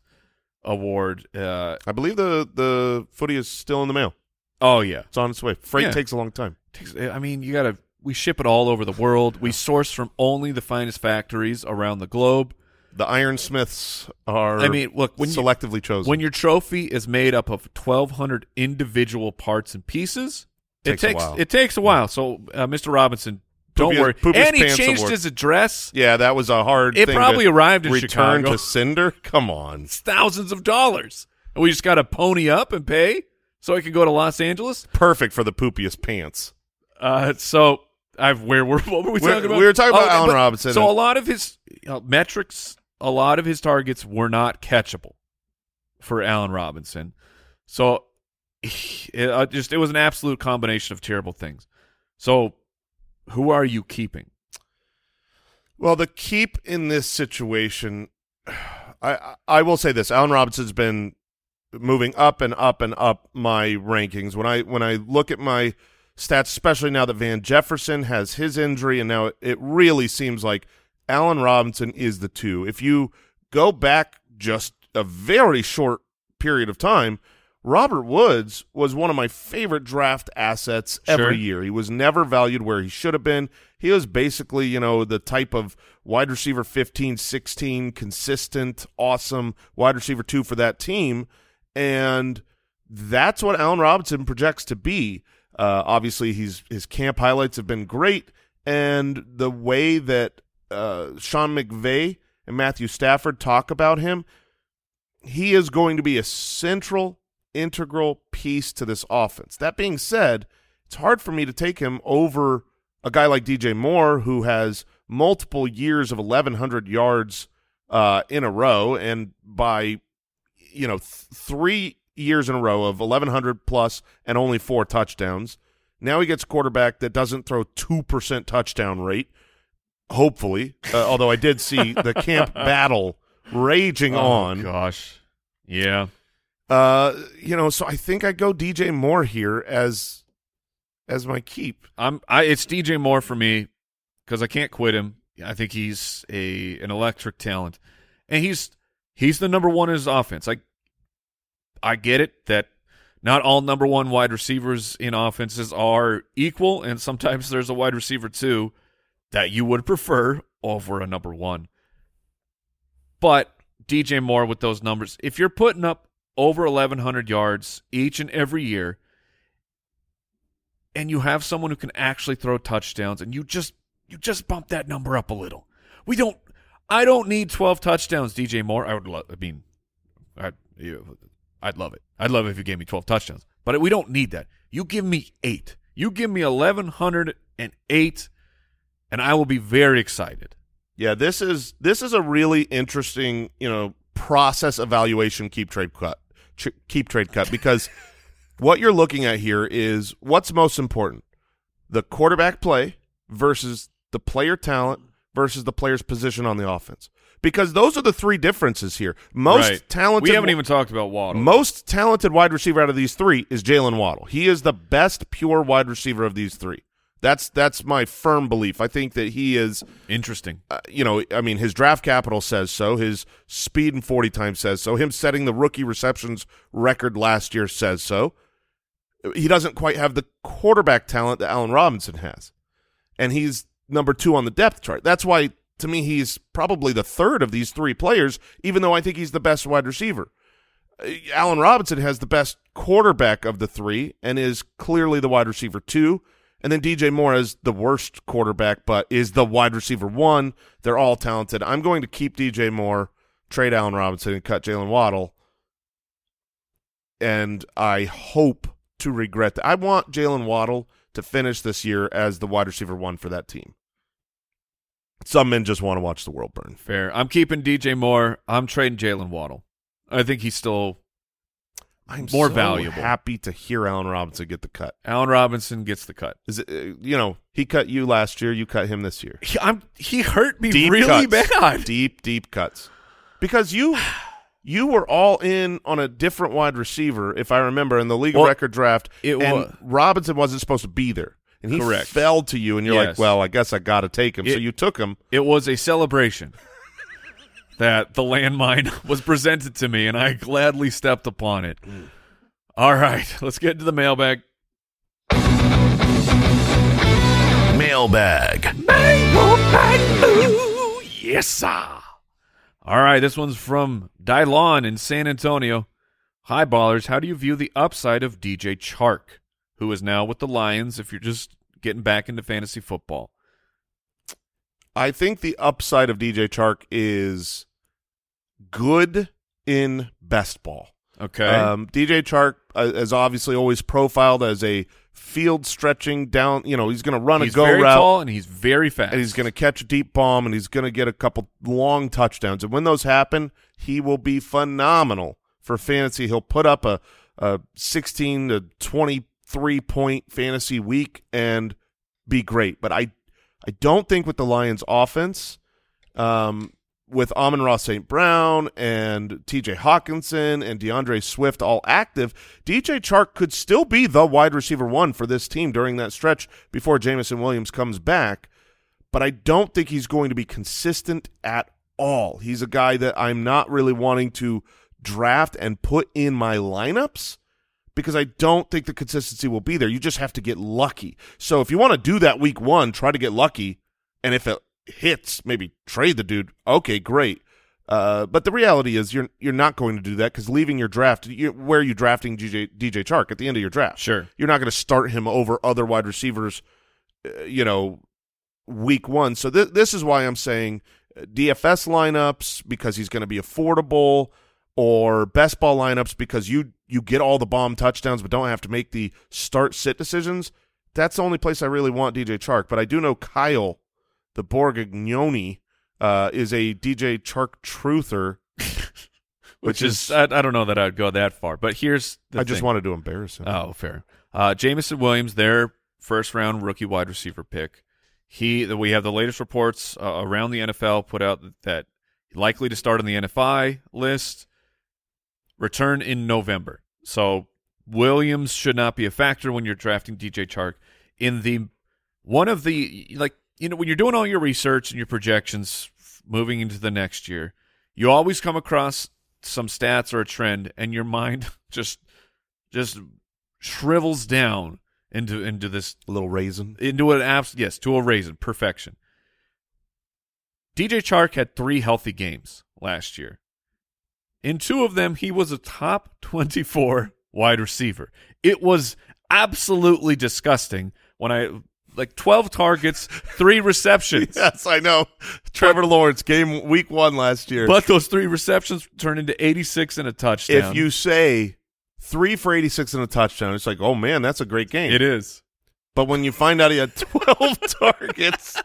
award. Uh, I believe the the footy is still in the mail. oh yeah, It's on its way. Freight Yeah. takes a long time. Takes- I mean, you gotta. We ship it all over the world. We source from only the finest factories around the globe. The ironsmiths are. I mean, look, when you- selectively chosen. When your trophy is made up of 1,200 individual parts and pieces, Takes it a takes while. it takes a while. So, uh, Mr. Robinson, don't Poopiest- worry. Poopiest and he changed Award. his address. yeah, that was a hard. It probably arrived in return Chicago. to Cinder. Come on. It's thousands of dollars, and we just got to pony up and pay so I can go to Los Angeles. Perfect for the poopiest pants. Uh, so I've where were what were we We're- talking about? we were talking about Oh, Allen Robinson So a lot of his uh, metrics, a lot of his targets were not catchable for Allen Robinson. So [sighs] it uh, just it was an absolute combination of terrible things. So who are you keeping? Well, the keep in this situation, [sighs] I I will say this: Allen Robinson's been moving up and up and up my rankings. When I when I look at my stats, especially now that Van Jefferson has his injury, and now it, it really seems like Allen Robinson is the two. If you go back just a very short period of time, Robert Woods was one of my favorite draft assets Sure. every year. He was never valued where he should have been. He was basically, you know, the type of wide receiver 15, 16, consistent, awesome wide receiver 2 for that team and that's what Allen Robinson projects to be. Uh, obviously, he's his camp highlights have been great, and the way that uh, Sean McVay and Matthew Stafford talk about him, he is going to be a central, integral piece to this offense. That being said, it's hard for me to take him over a guy like DJ Moore, who has multiple years of 1,100 yards uh, in a row, and by you know, th- three years in a row of 1,100 plus and only four touchdowns. Now he gets a quarterback that doesn't throw 2% touchdown rate, hopefully, uh, although I did see the camp [laughs] battle raging on. Oh, gosh, yeah. Uh, you know, so I think I go DJ Moore here as as my keep. I'm I it's DJ Moore for me because I can't quit him. I think he's a an electric talent, and he's he's the number one in his offense. I I get it that not all number one wide receivers in offenses are equal, and sometimes there's a wide receiver too that you would prefer over a number one. But DJ Moore with those numbers, if you're putting up over 1,100 yards each and every year, and you have someone who can actually throw touchdowns, and you just you just bump that number up a little. We don't. I don't need 12 touchdowns, DJ Moore. I would. I mean, I'd, I'd love it. I'd love it if you gave me 12 touchdowns. But we don't need that. You give me eight. You give me 1,108, and I will be very excited. Yeah, this is this is a really interesting, you know, process evaluation keep trade cut ch- keep trade cut because [laughs] what you're looking at here is what's most important. The quarterback play versus the player talent versus the player's position on the offense. Because those are the three differences here. Most Right. talented We haven't even talked about Waddle. most talented wide receiver out of these three is Jaylen Waddle. He is the best pure wide receiver of these three. That's that's my firm belief. I think that he is Interesting. uh, you know, I mean, his draft capital says so. His speed and 40 times says so. Him setting the rookie receptions record last year says so. He doesn't quite have the quarterback talent that Allen Robinson has. And he's number two on the depth chart. That's why, to me, he's probably the third of these three players, even though I think he's the best wide receiver. Uh, Allen Robinson has the best quarterback of the three and is clearly the wide receiver two. And then DJ Moore is the worst quarterback, but is the wide receiver one. They're all talented. I'm going to keep DJ Moore, trade Allen Robinson, and cut Jaylen Waddle. And I hope to regret that. I want Jaylen Waddle to finish this year as the wide receiver one for that team. Some men just want to watch the world burn. Fair. I'm keeping DJ Moore. I'm trading Jaylen Waddle. I think he's still I'm More so valuable. happy to hear Allen Robinson get the cut. Allen Robinson gets the cut. Is it, uh, you know, he cut you last year, you cut him this year. He, I'm, he hurt me Deep really cuts. bad. Deep, deep cuts. Because you you were all in on a different wide receiver, if I remember, in the league Well, record draft. it and wa- Robinson wasn't supposed to be there, and he Correct. fell to you, and you're like, "Well, I guess I got to take him." so you took him. It was a celebration that the landmine [laughs] was presented to me, and I gladly stepped upon it. All right, let's get to the mailbag. Mailbag. Ooh, yes, sir. All right, this one's from Dylon in San Antonio. Hi, ballers. How do you view the upside of DJ Chark, who is now with the Lions? If you're just getting back into fantasy football, I think the upside of DJ Chark is good in best ball. okay. Um, DJ Chark uh, is obviously always profiled as a field stretching down. You know, he's going to run he's a go very route. tall and he's very fast. and he's going to catch a deep bomb and he's going to get a couple long touchdowns. And when those happen, he will be phenomenal for fantasy. He'll put up a, a 16 to 23 point fantasy week and be great. But I, I don't think with the Lions offense, um, with Amon-Ra St. Brown and TJ Hockenson and D'Andre Swift all active, DJ Chark could still be the wide receiver one for this team during that stretch before Jameson Williams comes back. But I don't think he's going to be consistent at all. He's a guy that I'm not really wanting to draft and put in my lineups because I don't think the consistency will be there. You just have to get lucky. So if you want to do that week one, try to get lucky. And if it hits, maybe trade the dude. Okay, great. Uh, but the reality is you're you're not going to do that because leaving your draft, you, where are you drafting DJ, DJ Chark at the end of your draft? Sure. You're not going to start him over other wide receivers, uh, you know, week one. So th- this is why I'm saying uh, DFS lineups because he's going to be affordable, or best ball lineups because you you get all the bomb touchdowns but don't have to make the start sit decisions. That's the only place I really want DJ Chark. But I do know Kyle, the Borgognoni, uh, is a DJ Chark truther. [laughs] which is I, I don't know that I'd go that far, but here's the I just wanted to embarrass him. Oh, fair. Uh, Jameson Williams, their first round rookie wide receiver pick. He, we have the latest reports uh, around the NFL put out that likely to start on the NFI list, return in November. So Williams should not be a factor when you're drafting DJ Chark. In the one of the like you know when you're doing all your research and your projections f- moving into the next year, you always come across some stats or a trend, and your mind [laughs] just just shrivels down into into this a little raisin. into an abs yes to a raisin perfection. DJ Chark had three healthy games last year. In two of them, he was a top twenty-four wide receiver. It was absolutely disgusting when I like twelve targets, three receptions. [laughs] Yes, I know. Trevor Lawrence game week one last year. But those three receptions turned into 86 and a touchdown. if you say three for 86 and a touchdown, it's like, oh man, that's a great game. it is. But when you find out he had [laughs] 12 [laughs] targets,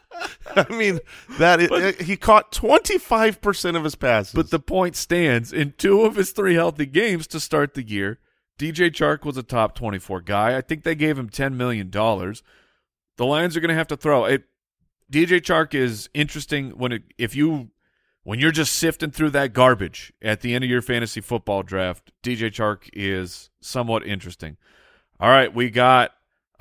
I mean, that is, he caught 25% of his passes. But the point stands in two of his three healthy games to start the year. DJ Chark was a top 24 guy. I think they gave him $10 million. The Lions are going to have to throw it. DJ Chark is interesting when it, if you when you're just sifting through that garbage at the end of your fantasy football draft. DJ Chark is somewhat interesting. All right, we got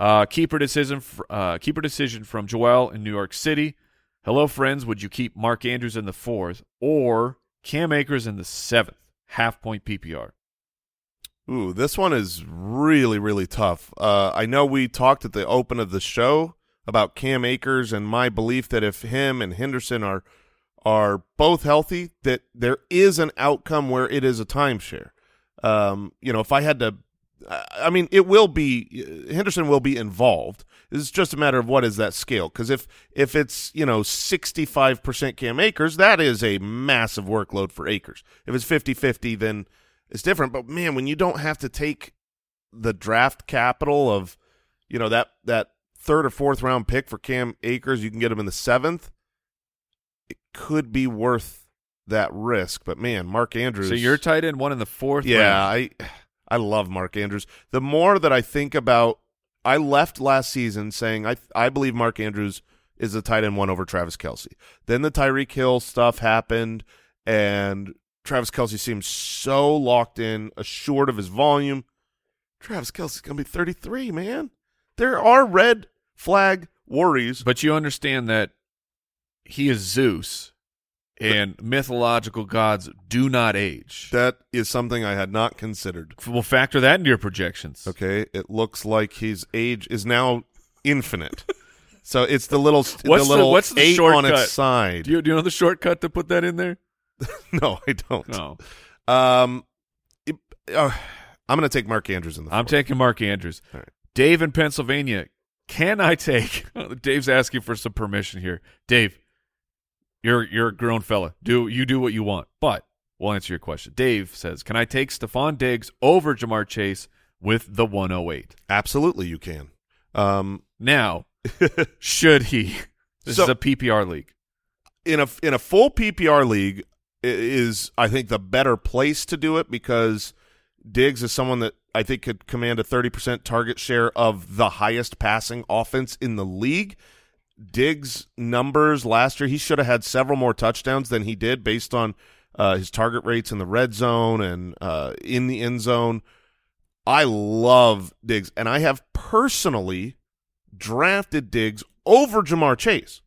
uh, keeper decision. Uh, keeper decision from Joel in New York City. Hello, friends. Would you keep Mark Andrews in the fourth or Cam Akers in the seventh? Half point PPR. Ooh, this one is really, really tough. Uh, I know we talked at the open of the show about Cam Akers and my belief that if him and Henderson are are both healthy, that there is an outcome where it is a timeshare. Um, you know, if I had to, I mean, it will be Henderson will be involved. It's just a matter of what is that scale. Because if if it's you know sixty five percent Cam Akers, that is a massive workload for Akers. If it's 50-50, then it's different. But man, when you don't have to take the draft capital of, you know, that that third or fourth round pick for Cam Akers, you can get him in the seventh. It could be worth that risk. But man, Mark Andrews. So you're tight end one in the fourth. yeah, round. I I love Mark Andrews. The more that I think about, I left last season saying I I believe Mark Andrews is the tight end one over Travis Kelce. Then the Tyreek Hill stuff happened, and Travis Kelce seems so locked in, assured of his volume. Travis Kelce's to be 33, man. There are red flag worries. But you understand that he is Zeus, and mythological gods do not age. That is something I had not considered. We'll factor that into your projections. Okay, it looks like his age is now infinite. so it's the little [laughs] What's the the- little what's the eight on its side. Do you, do you know the shortcut to put that in there? [laughs] no, I don't. No. Um, it- uh, I'm going to take Mark Andrews in the. I'm fourth. taking Mark Andrews. Right. Dave in Pennsylvania. Can I take? [laughs] Dave's asking for some permission here. Dave, you're you're a grown fella. Do you do what you want? But we'll answer your question. Dave says, "Can I take Stefon Diggs over Ja'Marr Chase with the 108?" Absolutely, you can. Um, Now, [laughs] should he? This So- is a PPR league. in a in a full PPR league is I think the better place to do it because Diggs is someone that I think could command a 30% target share of the highest passing offense in the league. Diggs numbers last year, he should have had several more touchdowns than he did based on uh, his target rates in the red zone and uh, in the end zone. I love Diggs, and I have personally drafted Diggs over Ja'Marr Chase.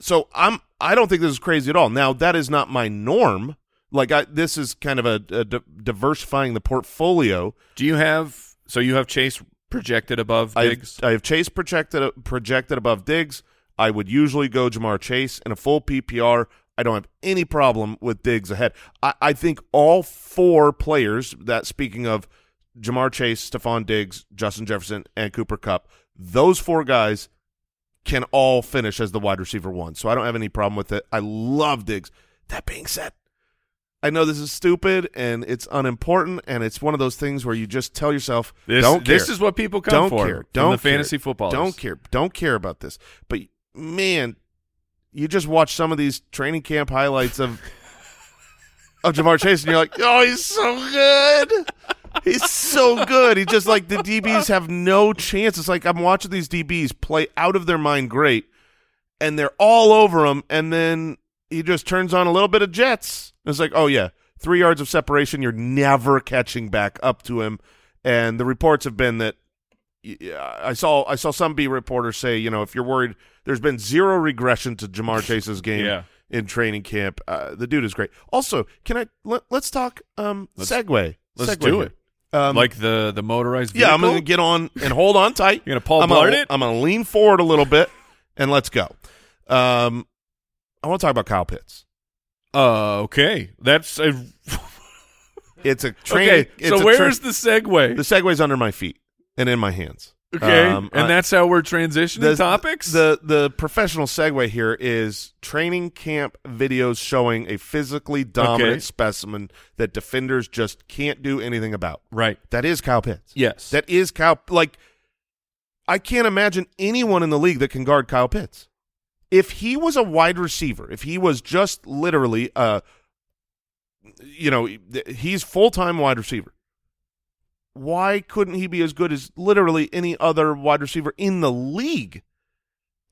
So I'm I don't think this is crazy at all. Now that is not my norm. Like I, this is kind of a, a di- diversifying the portfolio. Do you have? So you have Chase projected above I Diggs. I have Chase projected projected above Diggs. I would usually go Ja'Marr Chase in a full PPR. I don't have any problem with Diggs ahead. I, I think all four players that speaking of Ja'Marr Chase, Stefon Diggs, Justin Jefferson, and Cooper Kupp, those four guys can all finish as the wide receiver one. So I don't have any problem with it. I love Diggs. That being said, I know this is stupid and it's unimportant and it's one of those things where you just tell yourself, This, don't care. this is what people come don't for. care. Don't the fantasy football. Don't care. Don't care about this. But man, you just watch some of these training camp highlights of [laughs] of Ja'Marr Chase, and you're like, oh, he's so good. He's so good. He just like the DBs have no chance. It's like I'm watching these DBs play out of their mind great, and they're all over him, and then he just turns on a little bit of jets. It's like, oh yeah, three yards of separation. You're never catching back up to him. And the reports have been that I saw I saw some B reporters say, you know, if you're worried, there's been zero regression to Ja'Marr Chase's game Yeah. in training camp. Uh, the dude is great. Also, can I let, us talk um Let's- segue. let's Segue do here. it. Um, like the the motorized. Vehicle? yeah, I'm gonna get on and hold on tight. [laughs] You're gonna Paul I'm gonna, it? I'm gonna lean forward a little bit and let's go. Um, I want to talk about Kyle Pitts. Uh, okay. That's a, [laughs] It's a training. okay. So where's tra- the segue? the segue's under my feet and in my hands. okay, Um, and I- that's how we're transitioning the, topics. The the professional segue here is training camp videos showing a physically dominant Okay. specimen that defenders just can't do anything about. right. That is Kyle Pitts. Yes. That is Kyle. Like, I can't imagine anyone in the league that can guard Kyle Pitts. If he was a wide receiver, if he was just literally a, you know, he's full time wide receiver. Why couldn't he be as good as literally any other wide receiver in the league?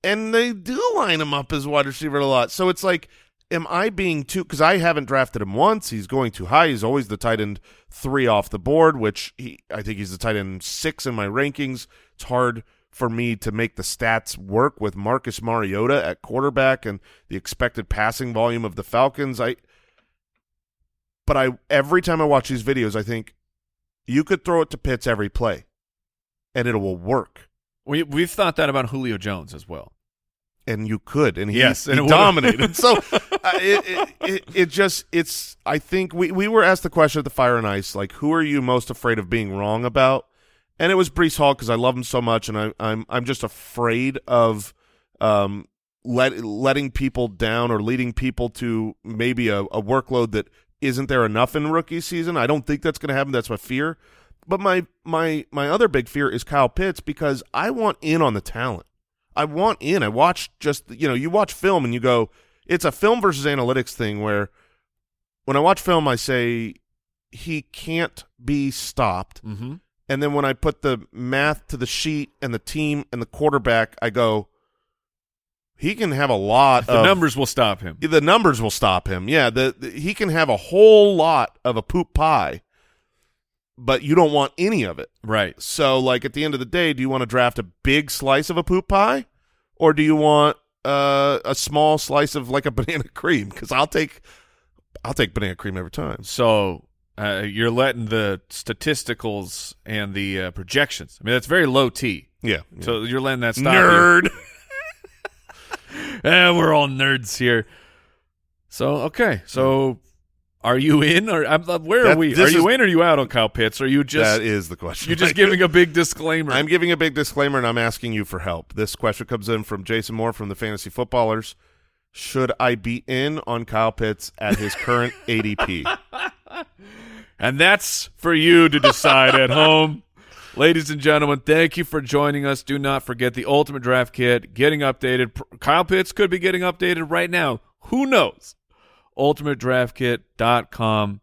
And they do line him up as wide receiver a lot. So it's like, am I being too? Because I haven't drafted him once. He's going too high. He's always the tight end three off the board, which he I think he's the tight end six in my rankings. It's hard for me to make the stats work with Marcus Mariota at quarterback and the expected passing volume of the Falcons. I but I every time I watch these videos, I think you could throw it to Pitts every play, and it will work. we we've thought that about Julio Jones as well. and you could, and he, Yes, he and it dominated. so [laughs] uh, it, it, it, it just it's. I think we we were asked the question at the Fire and Ice, like, who are you most afraid of being wrong about? And it was Breece Hall because I love him so much, and I, I'm I'm just afraid of um let letting people down or leading people to maybe a, a workload that isn't there enough in rookie season. I don't think that's going to happen. That's my fear. But my my my other big fear is Kyle Pitts because I want in on the talent. I want in. I watch just you know you watch film and you go it's a film versus analytics thing where when I watch film I say he can't be stopped Mm-hmm. And then when I put the math to the sheet and the team and the quarterback I go he can have a lot The of numbers will stop him. the numbers will stop him. Yeah, the, the- he can have a whole lot of a poop pie, but you don't want any of it. Right. So, like at the end of the day, do you want to draft a big slice of a poop pie, or do you want uh, a small slice of like a [laughs] banana cream? Because I'll take, I'll take banana cream every time. So uh, you're letting the statisticals and the uh, projections. I mean, that's very low T. Yeah. So you're letting that stop nerd. [laughs] [laughs] Eh, we're all nerds here. So okay, so are you in or I'm, uh, where are That- we? Are you is- in or are you out on Kyle Pitts? Are you just that is the question. You're just [laughs] giving a big disclaimer? I'm giving a big disclaimer, and I'm asking you for help. This question comes in from Jason Moore from the Fantasy Footballers. Should I be in on Kyle Pitts at his current ADP? And that's for you to decide at [laughs] home. Ladies and gentlemen, thank you for joining us. Do not forget the Ultimate Draft Kit getting updated. Kyle Pitts could be getting updated right now. Who knows? UltimateDraftKit.com.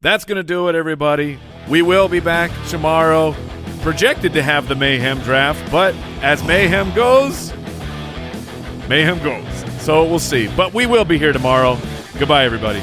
That's going to do it, everybody. We will be back tomorrow. Projected to have the Mayhem draft, but as Mayhem goes, Mayhem goes. So we'll see. But we will be here tomorrow. Goodbye, everybody.